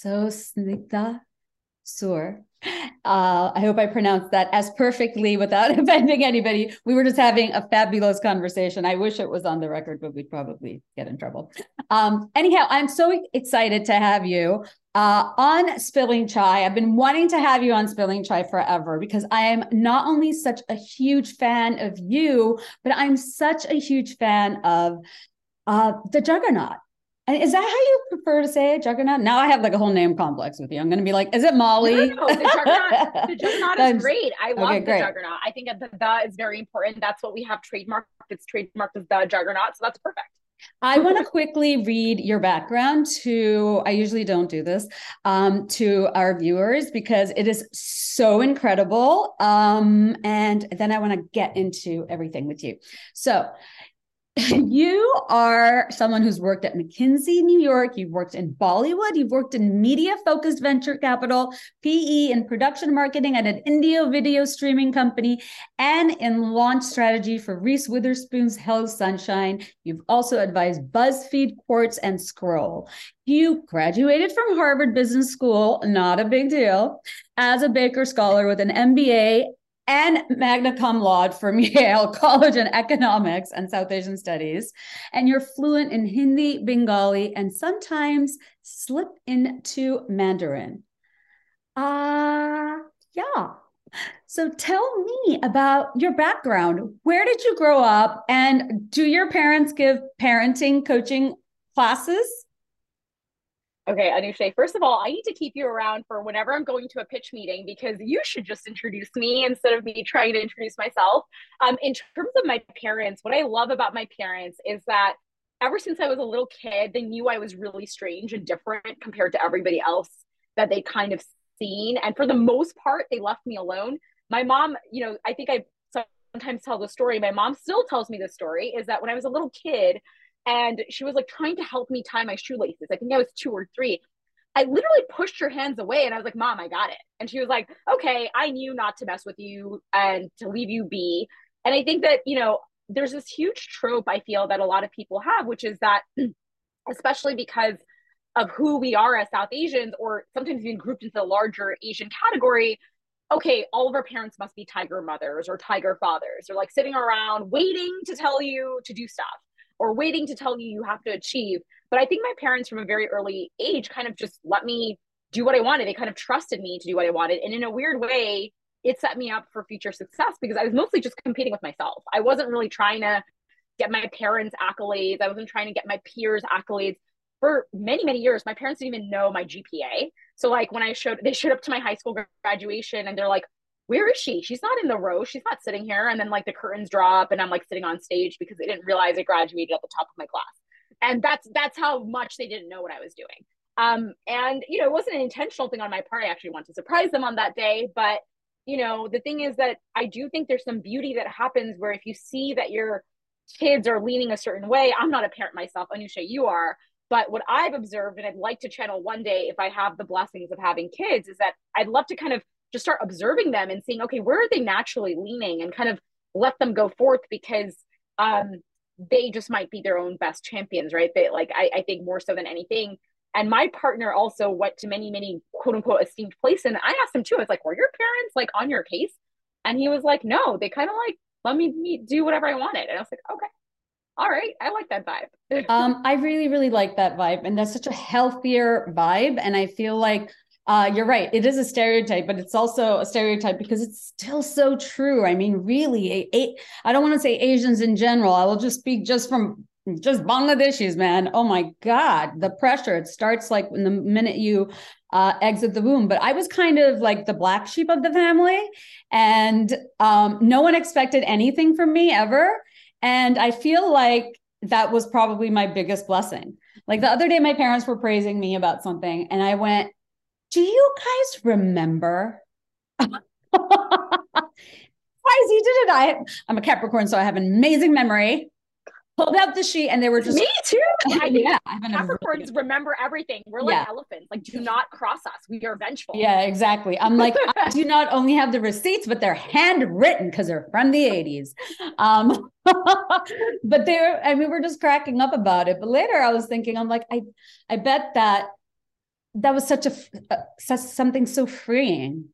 so snigdha sur. Uh, I hope I pronounced that as perfectly without offending anybody. We were just having a fabulous conversation. I wish it was on the record, but we'd probably get in trouble. Um, anyhow, I'm so excited to have you uh, on Spilling Chai. I've been wanting to have you on Spilling Chai forever because I am not only such a huge fan of you, but I'm such a huge fan of uh, the Juggernaut. And is that how you prefer to say it, Juggernaut? Now I have like a whole name complex with you. I'm going to be like, is it Molly? No, no, the Juggernaut, the Juggernaut is great. I love okay, the Juggernaut. I think that the, the is very important. That's what we have trademarked. It's trademarked as the Juggernaut. So that's perfect. I want to quickly read your background to, I usually don't do this, um, to our viewers because it is so incredible. Um, and then I want to get into everything with you. So you are someone who's worked at McKinsey, New York. You've worked in Bollywood. You've worked in media focused venture capital, PE, and production marketing at an India video streaming company, and in launch strategy for Reese Witherspoon's Hello Sunshine. You've also advised BuzzFeed, Quartz, and Scroll. You graduated from Harvard Business School, not a big deal, as a Baker Scholar with an MBA and magna cum laude from Yale College in Economics and South Asian Studies. And you're fluent in Hindi, Bengali, and sometimes slip into Mandarin. Ah, uh, yeah. So tell me about your background. Where did you grow up? And do your parents give parenting coaching classes? Okay, Anushay, first of all, I need to keep you around for whenever I'm going to a pitch meeting because you should just introduce me instead of me trying to introduce myself. Um, in terms of my parents, what I love about my parents is that ever since I was a little kid, they knew I was really strange and different compared to everybody else that they kind of seen. And for the most part, they left me alone. My mom, you know, I think I sometimes tell the story. My mom still tells me the story is that when I was a little kid, and she was like trying to help me tie my shoelaces. I think I was two or three. I literally pushed her hands away and I was like, Mom, I got it. And she was like, Okay, I knew not to mess with you and to leave you be. And I think that, you know, there's this huge trope I feel that a lot of people have, which is that, especially because of who we are as South Asians, or sometimes being grouped into the larger Asian category, okay, all of our parents must be tiger mothers or tiger fathers. They're like sitting around waiting to tell you to do stuff or waiting to tell you you have to achieve. But I think my parents from a very early age kind of just let me do what I wanted. They kind of trusted me to do what I wanted. And in a weird way, it set me up for future success because I was mostly just competing with myself. I wasn't really trying to get my parents' accolades. I wasn't trying to get my peers' accolades. For many, many years, my parents didn't even know my GPA. So like when I showed they showed up to my high school graduation and they're like, where is she? She's not in the row. She's not sitting here. And then like the curtains drop and I'm like sitting on stage because they didn't realize I graduated at the top of my class. And that's that's how much they didn't know what I was doing. Um, and you know, it wasn't an intentional thing on my part. I actually want to surprise them on that day. But you know, the thing is that I do think there's some beauty that happens where if you see that your kids are leaning a certain way, I'm not a parent myself, Anushay, you are. But what I've observed, and I'd like to channel one day if I have the blessings of having kids, is that I'd love to kind of just start observing them and seeing, okay, where are they naturally leaning and kind of let them go forth because um, they just might be their own best champions, right? They like, I, I think more so than anything. And my partner also went to many, many quote unquote esteemed places. And I asked him too, I was like, were your parents like on your case? And he was like, no, they kind of like let me do whatever I wanted. And I was like, okay, all right, I like that vibe. um, I really, really like that vibe. And that's such a healthier vibe. And I feel like uh, you're right. It is a stereotype, but it's also a stereotype because it's still so true. I mean, really, I don't want to say Asians in general. I will just speak just from just Bangladeshis, man. Oh my God, the pressure. It starts like in the minute you uh, exit the womb. But I was kind of like the black sheep of the family, and um, no one expected anything from me ever. And I feel like that was probably my biggest blessing. Like the other day, my parents were praising me about something, and I went, do you guys remember? Why is he did it? I I'm a Capricorn, so I have an amazing memory. Pulled out the sheet and they were just me too. I yeah, Capricorns remember everything. We're like yeah. elephants. Like, do not cross us. We are vengeful. Yeah, exactly. I'm like, I do not only have the receipts, but they're handwritten because they're from the 80s. Um, but they're, I mean, we're just cracking up about it. But later I was thinking, I'm like, I I bet that that was such a uh, such something so freeing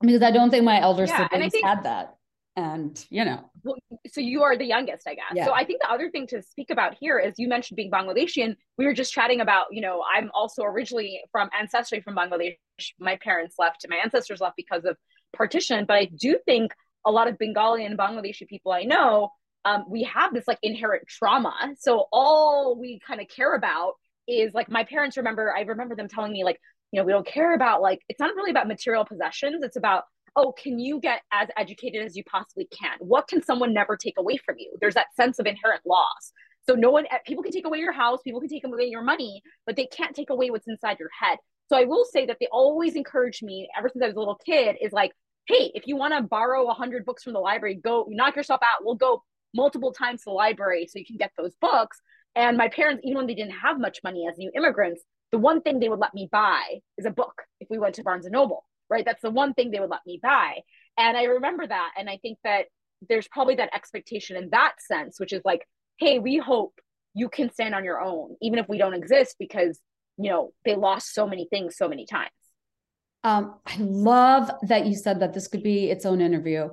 because I don't think my elder yeah, siblings think, had that. And you know, well, so you are the youngest, I guess. Yeah. So I think the other thing to speak about here is you mentioned being Bangladeshi, and we were just chatting about, you know, I'm also originally from ancestry from Bangladesh. My parents left, my ancestors left because of partition, but I do think a lot of Bengali and Bangladeshi people I know, um, we have this like inherent trauma. So all we kind of care about is like my parents remember, I remember them telling me like, you know, we don't care about like, it's not really about material possessions. It's about, oh, can you get as educated as you possibly can? What can someone never take away from you? There's that sense of inherent loss. So no one, eh, people can take away your house, people can take away your money, but they can't take away what's inside your head. So I will say that they always encouraged me ever since I was a little kid is like, hey, if you want to borrow a hundred books from the library, go knock yourself out. We'll go multiple times to the library so you can get those books. And my parents, even when they didn't have much money as new immigrants, the one thing they would let me buy is a book if we went to Barnes and Noble, right? That's the one thing they would let me buy. And I remember that. And I think that there's probably that expectation in that sense, which is like, hey, we hope you can stand on your own, even if we don't exist, because, you know, they lost so many things so many times. Um, I love that you said that this could be its own interview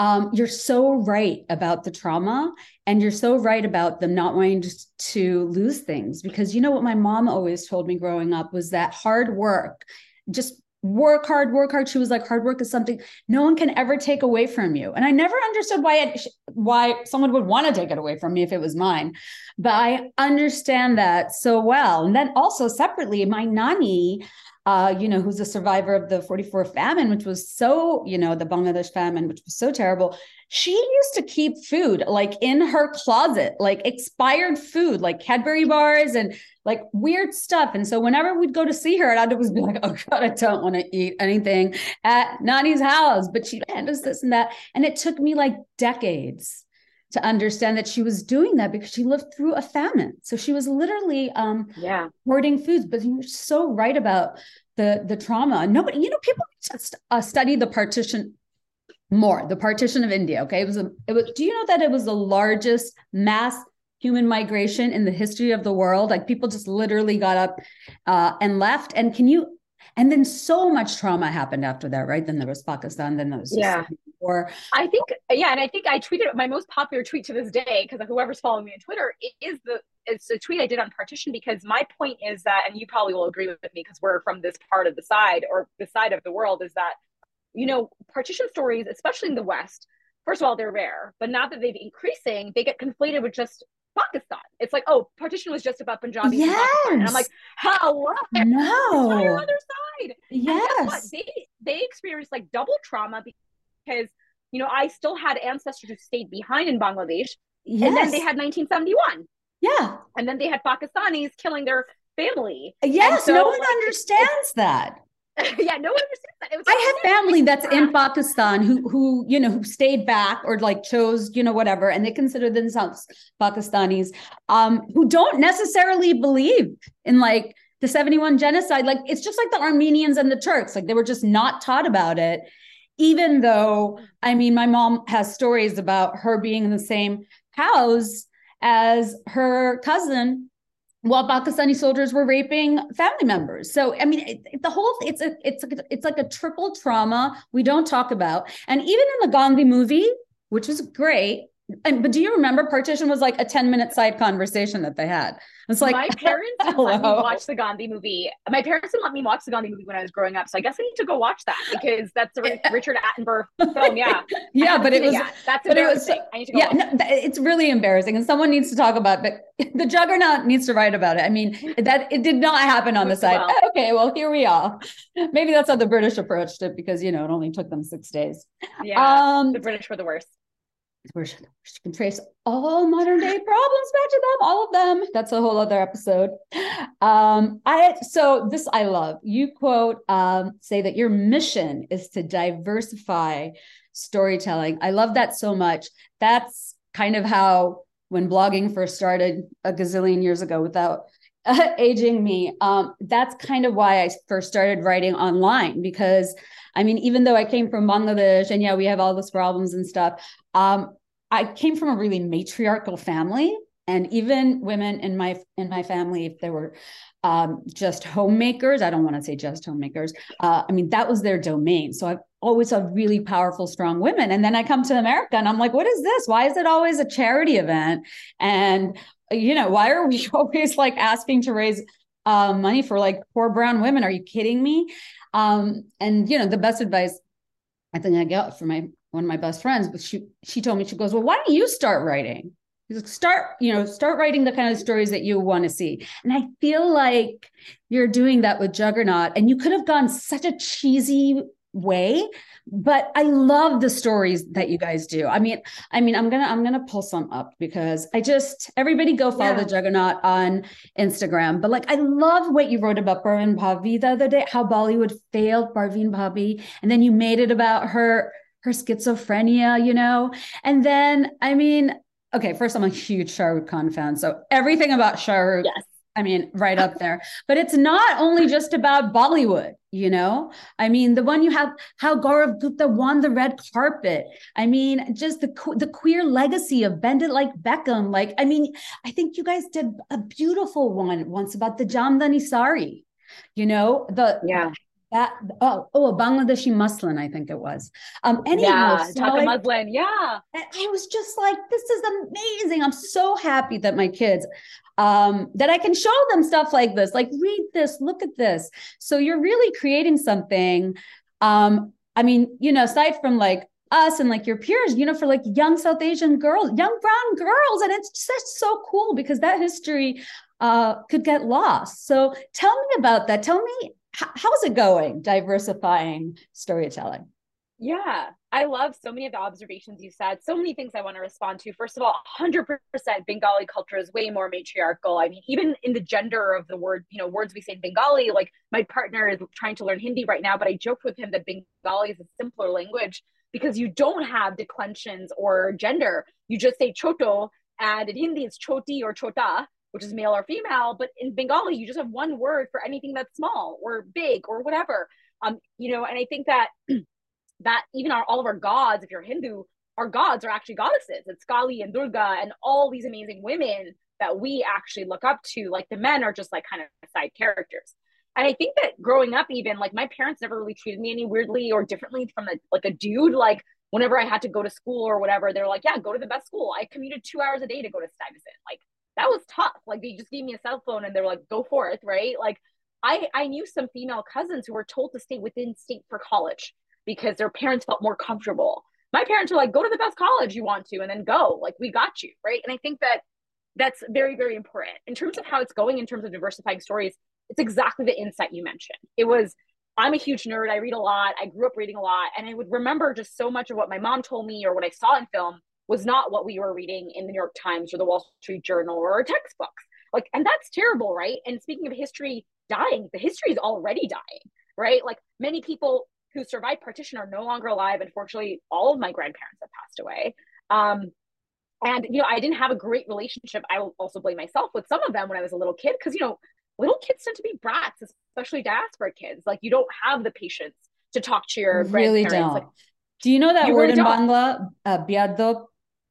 um, you're so right about the trauma and you're so right about them not wanting to, lose things because you know what my mom always told me growing up was that hard work just work hard work hard. She was like hard work is something no one can ever take away from you. And i never understood why it why someone would want to take it away from me if it was mine but i understand that so well. And then also separately my nanny uh, you know, who's a survivor of the 44 famine, which was so, you know, the Bangladesh famine, which was so terrible. She used to keep food like in her closet, like expired food, like Cadbury bars and like weird stuff. And so whenever we'd go to see her, I'd always be like, oh God, I don't want to eat anything at Nani's house. But she handles this and that. And it took me like decades to understand that she was doing that because she lived through a famine. So she was literally um yeah hoarding foods. But you're so right about the the trauma. Nobody, you know, people just uh, study the partition more, the partition of India. Okay. It was a it was do you know that it was the largest mass human migration in the history of the world? Like people just literally got up uh, and left. And can you and then so much trauma happened after that, right? Then there was Pakistan, then there was yeah. Or I think yeah, and I think I tweeted my most popular tweet to this day because whoever's following me on Twitter is the it's a tweet I did on partition because my point is that, and you probably will agree with me because we're from this part of the side or the side of the world, is that you know partition stories, especially in the West. First of all, they're rare, but now that they've increasing, they get conflated with just Pakistan. It's like, oh, partition was just about Punjabi. Yes. And, and I'm like, how? No. It's on other side. Yes. They they experienced like double trauma because you know I still had ancestors who stayed behind in Bangladesh, yes. and then they had 1971. Yeah. And then they had Pakistanis killing their family. Yes, so, no one like, understands that. yeah, no one understands that. I have family that's in Pakistan who who you know who stayed back or like chose you know whatever, and they consider themselves Pakistanis, um, who don't necessarily believe in like the 71 genocide. Like it's just like the Armenians and the Turks, like they were just not taught about it. Even though, I mean, my mom has stories about her being in the same house as her cousin while Pakistani soldiers were raping family members. So I mean, it, it, the whole it's a it's a, it's like a triple trauma we don't talk about. And even in the Gandhi movie, which was great, and, but do you remember partition was like a 10 minute side conversation that they had? It's like my parents didn't let me watch the gandhi movie. My parents didn't let me watch the gandhi movie when i was growing up so i guess i need to go watch that because that's a richard attenborough film yeah. Yeah but it was yeah, that's but it was i need to go yeah no, it's really embarrassing and someone needs to talk about but the juggernaut needs to write about it. I mean that it did not happen on the side. well. okay well here we are. Maybe that's how the british approached it because you know it only took them six days. Yeah um, the british were the worst where she can trace all modern day problems back to them, all of them. That's a whole other episode. Um, I so this I love. You quote um, say that your mission is to diversify storytelling. I love that so much. That's kind of how when blogging first started a gazillion years ago without aging me. Um, that's kind of why I first started writing online because I mean, even though I came from Bangladesh and yeah, we have all those problems and stuff, um, I came from a really matriarchal family. and even women in my in my family if they were um, just homemakers i don't want to say just homemakers uh, i mean that was their domain so i've always had really powerful strong women and then i come to america and i'm like what is this why is it always a charity event and you know why are we always like asking to raise uh, money for like poor brown women? Are you kidding me? Um, and you know the best advice i think i got from my one of my best friends but she she told me she goes well why don't you start writing? He's Like, start you know start writing the kind of stories that you want to see. And i feel like you're doing that with juggernaut and you could have gone such a cheesy way but i love the stories that you guys do i mean i mean i'm gonna i'm gonna pull some up because i just everybody go follow yeah. the juggernaut on instagram but like i love what you wrote about Parveen Babi the other day how bollywood failed Parveen Babi and then you made it about her her schizophrenia you know and then i mean okay, first I'm a huge Shah Rukh Khan fan, so everything about Shah Rukh, yes. I mean, right up there. But it's not only just about Bollywood, you know. I mean, the one you have how Gaurav Gupta won the red carpet. I mean, just the the queer legacy of Bend It Like Beckham. Like, I mean, I think you guys did a beautiful one once about the Jamdani sari. You know, the yeah that oh oh a Bangladeshi muslin, I think it was. Um anyhow, yeah, so like, muslin, yeah. I was just like, this is amazing. I'm so happy that my kids um that I can show them stuff like this, like read this, look at this. So you're really creating something. Um, I mean, you know, aside from like us and like your peers, you know, for like young South Asian girls, young brown girls. And it's just so cool because that history uh, could get lost. So tell me about that. Tell me how's it going diversifying storytelling? Yeah i love so many of the observations you said. So many things i want to respond to. First of all 100% bengali culture is way more matriarchal. I mean even in the gender of the word you know words we say in bengali like my partner is trying to learn hindi right now but i joked with him that bengali is a simpler language because you don't have declensions or gender. You just say choto and in hindi it's choti or chota which is male or female. But in Bengali, you just have one word for anything that's small or big or whatever. Um, you know, and I think that that even our all of our gods, if you're Hindu, our gods are actually goddesses. It's Kali and Durga and all these amazing women that we actually look up to. Like the men are just like kind of side characters. And I think that growing up, even like my parents never really treated me any weirdly or differently from a, like a dude. Like whenever I had to go to school or whatever, they're like, yeah, go to the best school. I commuted two hours a day to go to Stuyvesant. Like that was tough. Like they just gave me a cell phone and they were like, go forth, right? Like I I knew some female cousins who were told to stay within state for college because their parents felt more comfortable. My parents were like, go to the best college you want to and then go. Like we got you, right? And I think that that's very very important in terms of how it's going in terms of diversifying stories. It's exactly the insight you mentioned. It was I'm a huge nerd. I read a lot. I grew up reading a lot. And I would remember just so much of what my mom told me or what I saw in film was not what we were reading in the New York Times or the Wall Street Journal or our textbooks. Like, and that's terrible, right? And speaking of history dying, the history is already dying, right? Like many people who survived partition are no longer alive. Unfortunately, all of my grandparents have passed away. Um, and you know, I didn't have a great relationship. I will also blame myself with some of them when I was a little kid, because you know, little kids tend to be brats, especially diaspora kids. Like you don't have the patience to talk to your really don't. Like, Do you know that word really in don't. Bangla, uh,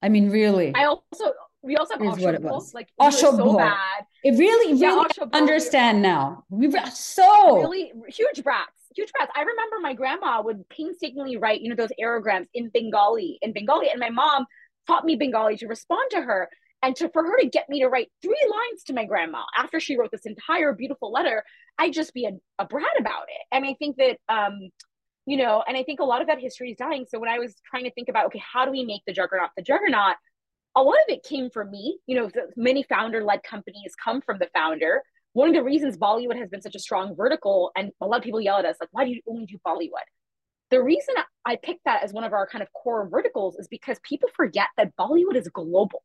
I mean, really. I also we also have is what it was. Like we so bad. It really, really yeah, understand now. We were so really huge brats, huge brats. I remember my grandma would painstakingly write, you know, those aerograms in Bengali, in Bengali, and my mom taught me Bengali to respond to her. And to for her to get me to write three lines to my grandma after she wrote this entire beautiful letter, I'd just be a, a brat about it. And I think that um, you know, and I think a lot of that history is dying. So when I was trying to think about, okay, how do we make the juggernaut the juggernaut? A lot of it came from me. You know, many founder led companies come from the founder. One of the reasons Bollywood has been such a strong vertical, and a lot of people yell at us, like, why do you only do Bollywood? The reason I picked that as one of our kind of core verticals is because people forget that Bollywood is global.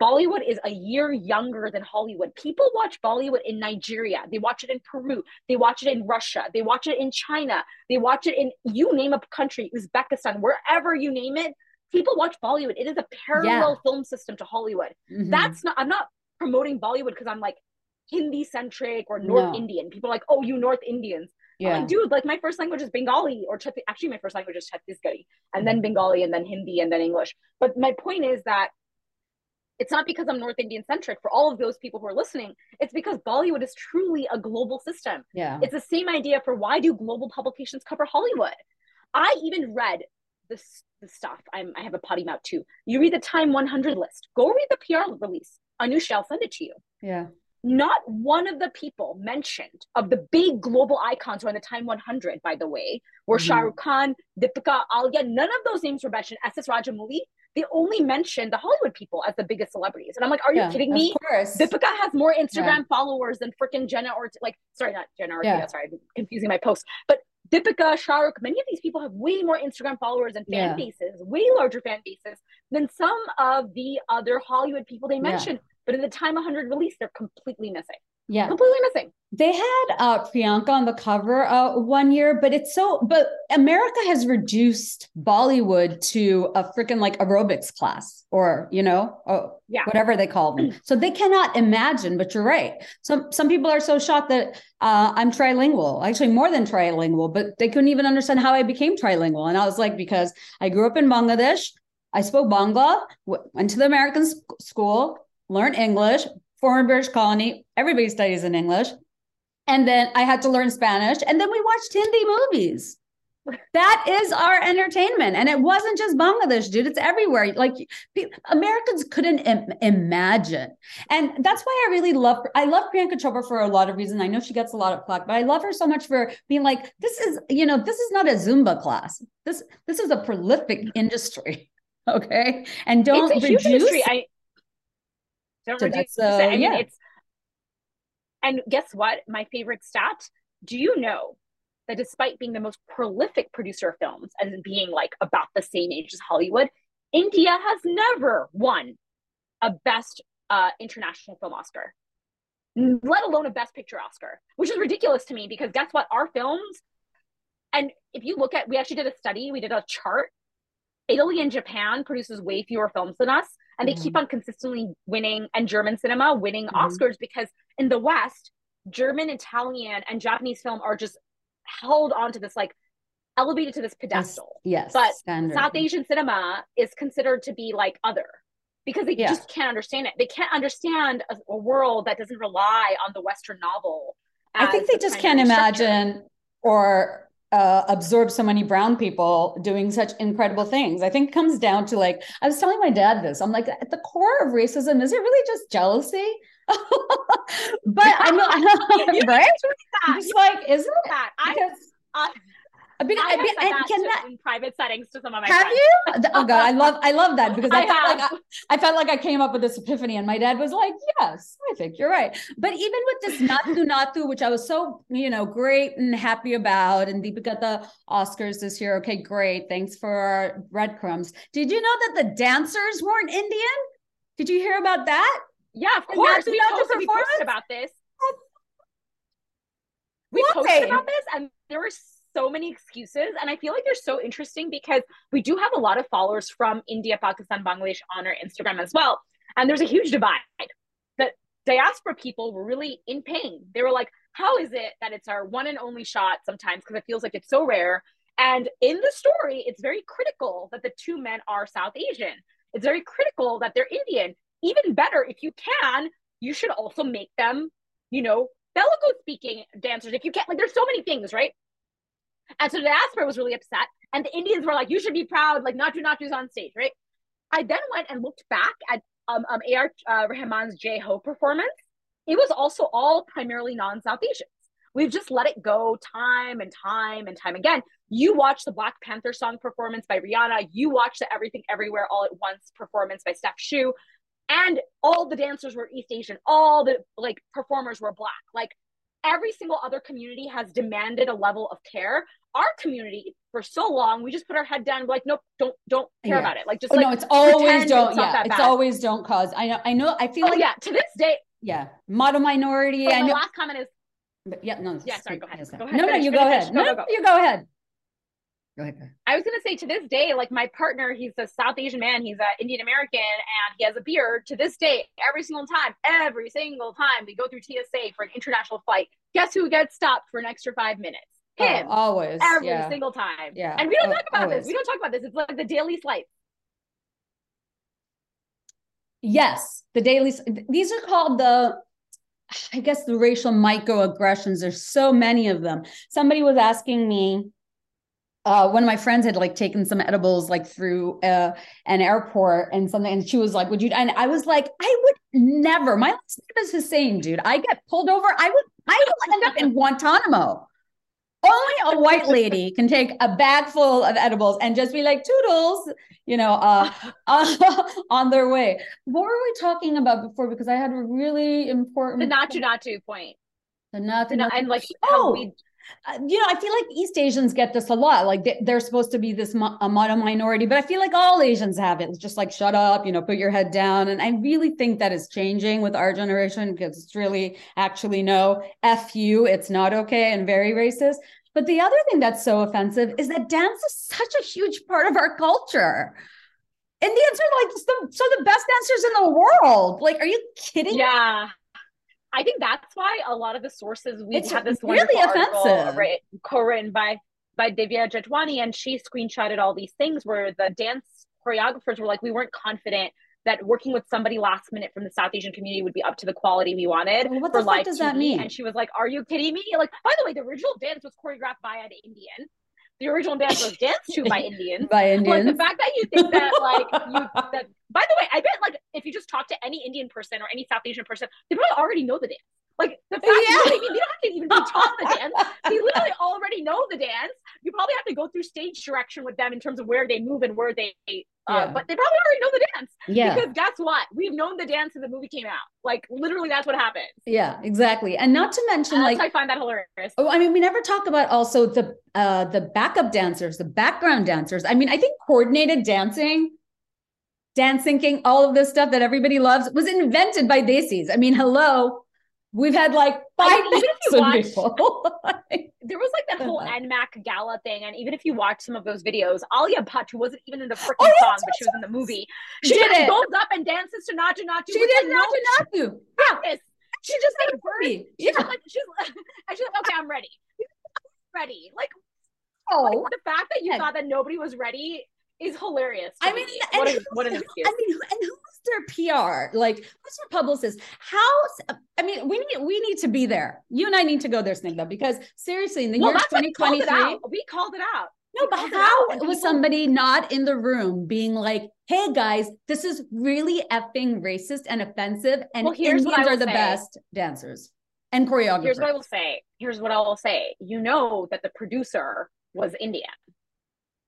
Bollywood is a year younger than Hollywood. People watch Bollywood in Nigeria. They watch it in Peru. They watch it in Russia. They watch it in China. They watch it in, you name a country, Uzbekistan, wherever you name it. People watch Bollywood. It is a parallel yeah. film system to Hollywood. Mm-hmm. That's not, I'm not promoting Bollywood because I'm like Hindi centric or North no. Indian. People are like, oh, you North Indians. Yeah. Like, dude, like my first language is Bengali or actually my first language is Chhattisgarhi and then mm-hmm. Bengali and then Hindi and then English. But my point is that It's not because I'm North Indian centric for all of those people who are listening. It's because Bollywood is truly a global system. Yeah. It's the same idea for why do global publications cover Hollywood? I even read this the stuff. I'm, I have a potty mouth too. You read the Time 100 list. Go read the PR release. Anushay, I'll send it to you. Yeah. Not one of the people mentioned of the big global icons who are on the Time 100, by the way, were mm-hmm. Shah Rukh Khan, Deepika Alia. None of those names were mentioned. S.S. Rajamouli. They only mentioned the Hollywood people as the biggest celebrities. And I'm like, are you yeah, kidding me? Of course. Deepika has more Instagram yeah. followers than freaking Jenna or like, sorry, not Jenna or Yeah. Sorry, I'm confusing my post. But Deepika, Shahrukh, many of these people have way more Instagram followers and fan bases, way larger fan bases than some of the other Hollywood people they mentioned. But in the Time 100 release, they're completely missing. Yeah. Completely missing. They had uh, Priyanka on the cover uh, one year, but it's so, but America has reduced Bollywood to a freaking like aerobics class or, you know, oh, yeah. whatever they call them. So they cannot imagine, but you're right. Some, some people are so shocked that uh, I'm trilingual, actually more than trilingual, but they couldn't even understand how I became trilingual. And I was like, because I grew up in Bangladesh, I spoke Bangla, went to the American school, learned English, foreign British colony. Everybody studies in English. And then I had to learn Spanish. And then we watched Hindi movies. That is our entertainment. And it wasn't just Bangladesh, dude. It's everywhere. Like Americans couldn't Im- imagine. And that's why I really love, I love Priyanka Chopra for a lot of reasons. I know she gets a lot of flack, but I love her so much for being like, this is, you know, this is not a Zumba class. This, this is a prolific industry. Okay. And don't reduce, industry. I, don't so reduce. Uh, I mean, yeah. it's and guess what? My favorite stat. Do you know that despite being the most prolific producer of films and being like about the same age as Hollywood, India has never won a best uh, international film Oscar, let alone a best picture Oscar, which is ridiculous to me because guess what? Our films, and if you look at, we actually did a study, we did a chart. Italy and Japan produces way fewer films than us, and they mm-hmm. keep on consistently winning and german cinema winning mm-hmm. oscars because in the west german italian and japanese film are just held onto this like elevated to this pedestal yes, but standard. south asian cinema is considered to be like other because they yeah. just can't understand it they can't understand a, a, world that doesn't rely on the western novel i think they the just can't imagine or uh, absorb so many brown people doing such incredible things. I think it comes down to like, I was telling my dad this. I'm like, at the core of racism, is it really just jealousy? but I know, right? Like, is it? That. I, I mean, I, I can that in private settings to some of my have friends. you? Oh god, I love I love that because I, I felt like I, I, felt like I came up with this epiphany, and my dad was like, "Yes, I think you're right." But even with this Naatu Naatu, which I was so you know great and happy about, and Deepika got the Oscars this year. Okay, great, thanks for breadcrumbs. Did you know that the dancers weren't Indian? Did you hear about that? Yeah, of course. We posted, we posted about this. We posted about this, and there were so many excuses. And I feel like they're so interesting because we do have a lot of followers from India, Pakistan, Bangladesh on our Instagram as well. And there's a huge divide. that diaspora people were really in pain. They were like, how is it that it's our one and only shot sometimes because it feels like it's so rare? And in the story, it's very critical that the two men are South Asian. It's very critical that they're Indian. Even better, if you can, you should also make them, you know, Telugu speaking dancers. If you can't, like, there's so many things, right? And so the diaspora was really upset. And the Indians were like, you should be proud, like Naatu Naatu's on stage, right? I then went and looked back at um, um A.R. Uh, Rahman's Jai Ho performance. It was also all primarily non-South Asians. We've just let it go time and time and time again. You watch the Black Panther song performance by Rihanna. You watch the Everything Everywhere All at Once performance by Steph Hsu. And all the dancers were East Asian. All the like performers were black. Like every single other community has demanded a level of care. Our community, for so long, we just put our head down, like, nope, don't, don't care yeah. about it. Like, just oh, like, no, it's always don't. It's yeah, it's always don't cause. I know, I know. I feel oh, like yeah. To this day, yeah, model minority. I know. last comment is, but yeah, no, yeah. Sorry, go ahead. Go ahead. No, no, you go ahead. No, you. Go ahead. I was gonna say to this day, like my partner, he's a South Asian man, he's an Indian American, and he has a beard. To this day, every single time, every single time we go through TSA for an international flight, guess who gets stopped for an extra five minutes? Oh, Him. Oh, always. Every yeah. single time. Yeah. And we don't oh, talk about always. this. We don't talk about this. It's like the daily flight. Yes, the daily. These are called the. I guess the racial microaggressions. There's so many of them. Somebody was asking me uh, one of my friends had like taken some edibles like through uh, an airport and something, and she was like, "Would you?" And I was like, "I would never. My last name is Hussein, dude. I get pulled over. I would. I will end up in Guantanamo. Only a white lady can take a bag full of edibles and just be like toodles, you know, uh, uh, on their way. What were we talking about before? Because I had a really important the Naatu Naatu point. The Naatu and like oh. we uh, you know, I feel like East Asians get this a lot. Like they, are supposed to be this mo- a minority, but I feel like all Asians have it. It's just like shut up, you know, put your head down. And I really think that is changing with our generation because it's really actually no f you. It's not okay and very racist. But the other thing that's so offensive is that dance is such a huge part of our culture. And the answer, like some, some of the best dancers in the world. Like, are you kidding? Yeah. I think that's why a lot of the sources we it's have this really offensive, right, co-written by by Divya Jejwani, and she screenshotted all these things where the dance choreographers were like, we weren't confident that working with somebody last minute from the South Asian community would be up to the quality we wanted. Well, what the fuck does TV. that mean? And she was like, "Are you kidding me?" Like, by the way, the original dance was choreographed by an Indian. The original dance was danced to by Indians. by Indians. Like the fact that you think that, like, you that. By the way, I bet like if you just talk to any Indian person or any South Asian person, they probably already know the dance. Like the fact, yeah. you, know I mean? you don't have to even be taught the dance. They literally already know the dance. You probably have to go through stage direction with them in terms of where they move and where they. Uh, yeah. But they probably already know the dance. Yeah. Because guess what? We've known the dance since the movie came out. Like literally, that's what happened. Yeah, exactly. And not to mention, like I find that hilarious. Oh, I mean, we never talk about also the uh the backup dancers, the background dancers. I mean, I think coordinated dancing dance syncing, all of this stuff that everybody loves was invented by Desis. I mean, hello, We've had like five watch, people. there was like that whole NMAC gala thing, and even if you watch some of those videos, Alia Bhatt, who wasn't even in the oh, freaking oh, song, but she was in the movie, she did it. goes up and dances to Naatu Naatu. She did Naatu Naatu. Practice. She just made. She's yeah. like, she's, she's like, okay, I'm ready. ready. Like, oh, like the fact that you yeah. thought that nobody was ready is hilarious. I mean, me. what, a, what an excuse. I mean, and who's their PR? Like, who's their publicist? How? I mean, we need we need to be there. You and I need to go there, Snigdha, because seriously, in the well, year 2023, we called it out. No, but how was people... somebody not in the room being like, "Hey guys, this is really effing racist and offensive, and well, Indians are the say. best dancers and choreographers." Here's what I will say. Here's what I will say. You know that the producer was Indian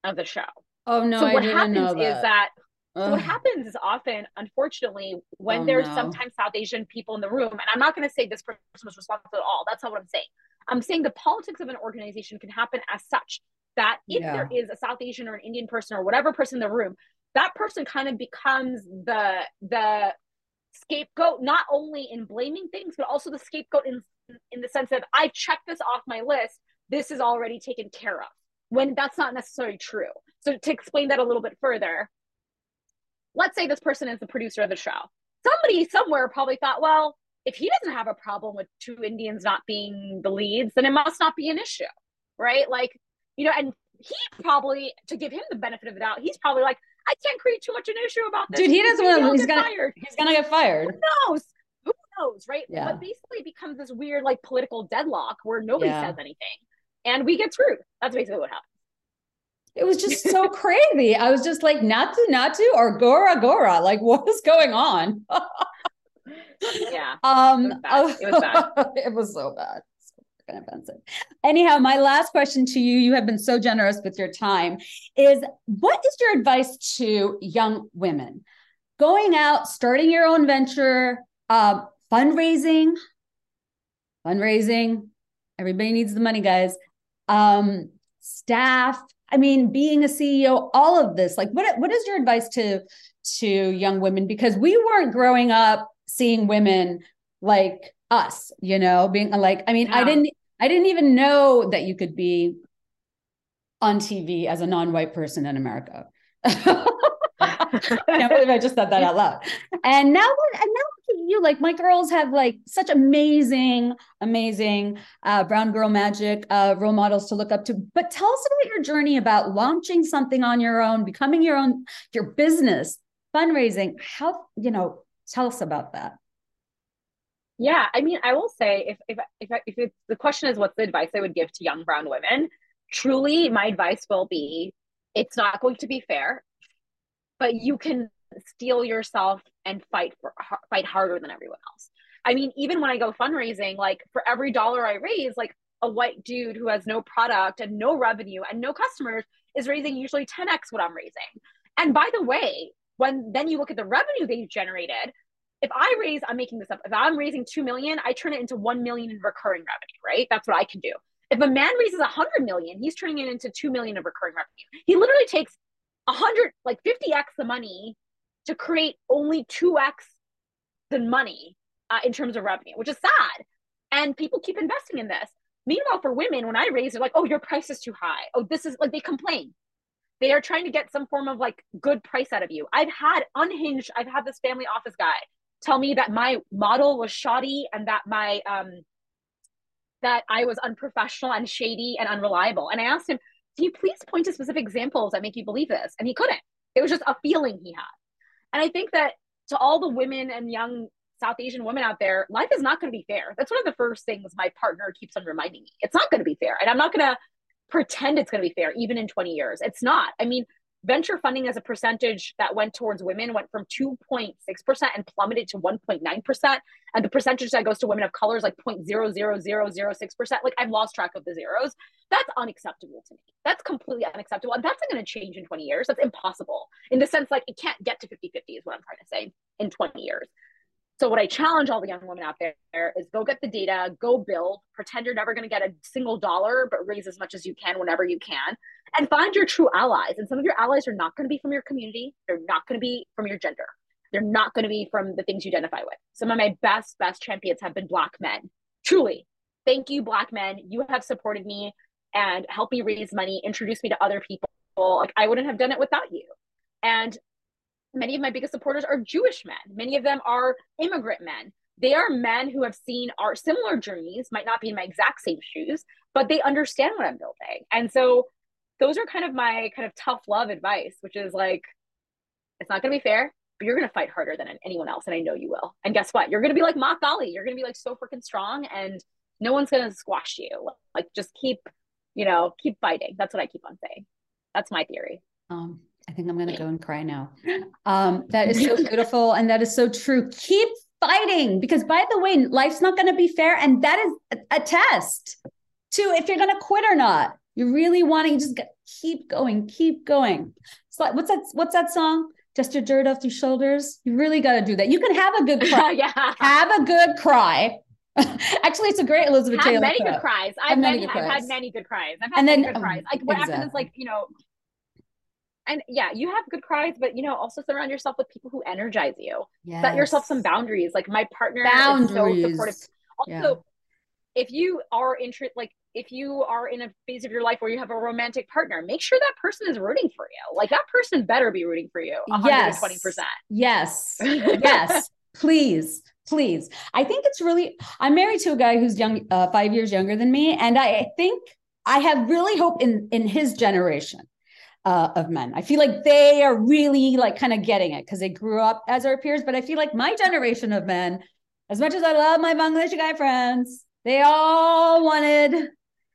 of the show. Oh no, so I what happens that. is that so what happens is often, unfortunately, when oh, there's no. sometimes South Asian people in the room, and I'm not going to say this person was responsible at all. That's not what I'm saying. I'm saying the politics of an organization can happen as such that if yeah. there is a South Asian or an Indian person or whatever person in the room, that person kind of becomes the the scapegoat, not only in blaming things, but also the scapegoat in in the sense of I checked this off my list. This is already taken care of. When that's not necessarily true. So to explain that a little bit further, let's say this person is the producer of the show. Somebody somewhere probably thought, well, if he doesn't have a problem with two Indians not being the leads, then it must not be an issue, right? Like, you know, and he probably, to give him the benefit of the doubt, he's probably like, I can't create too much an issue about this. Dude, he doesn't want to. He's gonna. Fired. He's gonna get fired. Who knows? Who knows, right? Yeah. But basically, it becomes this weird, like, political deadlock where nobody yeah. says anything, and we get screwed. That's basically what happens. It was just so crazy. I was just like, Naatu Naatu or Gora Gora. Like, what is going on? yeah. Um, it was, bad. it was so bad. So offensive. Anyhow, my last question to you, you have been so generous with your time, is what is your advice to young women going out, starting your own venture, uh, fundraising, fundraising, everybody needs the money, guys. Um, staff, I mean, being a CEO, all of this, like what what is your advice to to young women? Because we weren't growing up seeing women like us, you know, being like, I mean, yeah. I didn't I didn't even know that you could be on TV as a non-white person in America. I can't believe I just said that out loud. And now, and now you like my girls have like such amazing amazing uh, brown girl magic uh, role models to look up to but tell us about your journey about launching something on your own becoming your own your business fundraising. How, you know, tell us about that. Yeah, I mean, I will say if if if if it's, the question is what's the advice I would give to young brown women, truly my advice will be it's not going to be fair, but you can steel yourself and fight for fight harder than everyone else. I mean, even when I go fundraising, like for every dollar I raise, like a white dude who has no product and no revenue and no customers is raising usually 10x what I'm raising. And by the way, when then you look at the revenue they generated, if I raise, I'm making this up. If I'm raising 2 million, I turn it into 1 million in recurring revenue, right? That's what I can do. If a man raises 100 million, he's turning it into 2 million of recurring revenue. He literally takes 100, like 50x the money to create only 2x the money uh, in terms of revenue, which is sad. And people keep investing in this. Meanwhile, for women, when I raise, they're like, oh, your price is too high. Oh, this is like they complain. They are trying to get some form of like good price out of you. I've had unhinged, I've had this family office guy tell me that my model was shoddy and that my um that I was unprofessional and shady and unreliable. And I asked him, can you please point to specific examples that make you believe this? And he couldn't. It was just a feeling he had. And I think that to all the women and young South Asian women out there, life is not going to be fair. That's one of the first things my partner keeps on reminding me. It's not going to be fair. And I'm not going to pretend it's going to be fair, even in 20 years. It's not. I mean, venture funding as a percentage that went towards women went from 2.6% and plummeted to 1.9%. And the percentage that goes to women of color is like 0.00006%. Like I've lost track of the zeros. That's unacceptable to me. That's completely unacceptable. And that's not going to change in 20 years. That's impossible in the sense like it can't get to 50 50 is what I'm trying to say in 20 years. So what I challenge all the young women out there is go get the data, go build, pretend you're never going to get a single dollar, but raise as much as you can whenever you can, and find your true allies. And some of your allies are not going to be from your community. They're not going to be from your gender. They're not going to be from the things you identify with. Some of my best, best champions have been Black men. Truly. Thank you, Black men. You have supported me and helped me raise money, introduced me to other people. Like I wouldn't have done it without you. And many of my biggest supporters are Jewish men. Many of them are immigrant men. They are men who have seen our similar journeys, might not be in my exact same shoes, but they understand what I'm building. And so those are kind of my kind of tough love advice, which is like, it's not going to be fair, but you're going to fight harder than anyone else. And I know you will. And guess what? You're going to be like Maa Kali. You're going to be like so freaking strong and no one's going to squash you. Like just keep, you know, keep fighting. That's what I keep on saying. That's my theory. Um, I think I'm going to go and cry now. Um, that is so beautiful. And that is so true. Keep fighting because, by the way, life's not going to be fair. And that is a, a test to if you're going to quit or not. You really want to just keep going, keep going. So what's that? What's that song? Just your dirt off your shoulders. You really got to do that. You can have a good cry. yeah. Have a good cry. Actually, it's a great Elizabeth have Taylor. Many good cries. I've, many, many good I've had many good cries. I've had and many then, good cries. Like what exactly. happens is like you know and yeah, you have good cries, but you know, also surround yourself with people who energize you. Yes. Set yourself some boundaries. Like my partner boundaries. is so supportive. Also, yeah. if you are interested, like if you are in a phase of your life where you have a romantic partner, make sure that person is rooting for you. Like that person better be rooting for you 120%. Yes. Yes. yes. Please. Please. I think it's really, I'm married to a guy who's young, uh, five years younger than me. And I think I have really hope in, in his generation uh, of men. I feel like they are really like kind of getting it because they grew up as our peers. But I feel like my generation of men, as much as I love my Bangladeshi guy friends, they all wanted,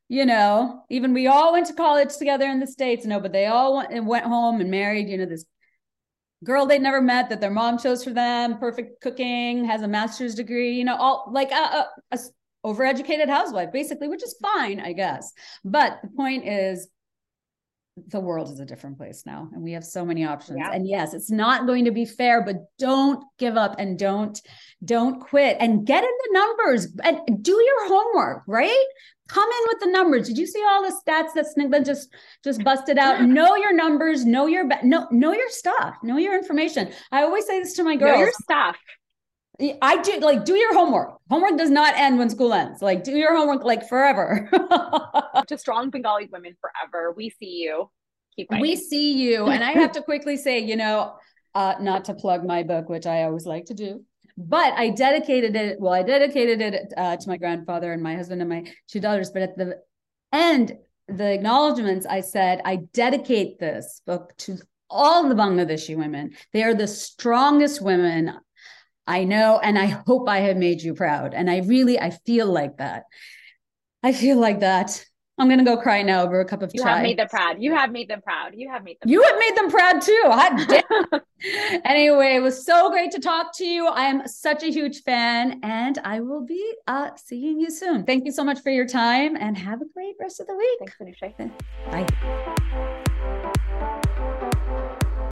you know, even we all went to college together in the States, know, but they all went and went home and married, you know, this girl they never met that their mom chose for them, perfect cooking, has a master's degree, you know, all like a, a, a overeducated housewife, basically, which is fine, I guess. But the point is, the world is a different place now and we have so many options. Yeah. and yes it's not going to be fair but don't give up and don't don't quit and get in the numbers and do your homework right? Come in with the numbers. Did you see all the stats that Snigdha just just busted out? Know your numbers know your know, know your stuff know your information. I always say this to my girls know your stuff I do like do your homework. Homework does not end when school ends. Like do your homework like forever. to strong Bengali women forever. We see you. Keep fighting. We see you. And I have to quickly say, you know, uh, not to plug my book, which I always like to do, but I dedicated it. Well, I dedicated it uh, to my grandfather and my husband and my two daughters. But at the end, the acknowledgments, I said, I dedicate this book to all the Bangladeshi women. They are the strongest women I know. And I hope I have made you proud. And I really, I feel like that. I feel like that. I'm gonna go cry now over a cup of you chai. You have made them proud. You have made them proud. You have made them. You proud. have made them proud too. anyway, it was so great to talk to you. I am such a huge fan, and I will be uh, seeing you soon. Thank you so much for your time, and have a great rest of the week. Thanks, Anushay. Bye.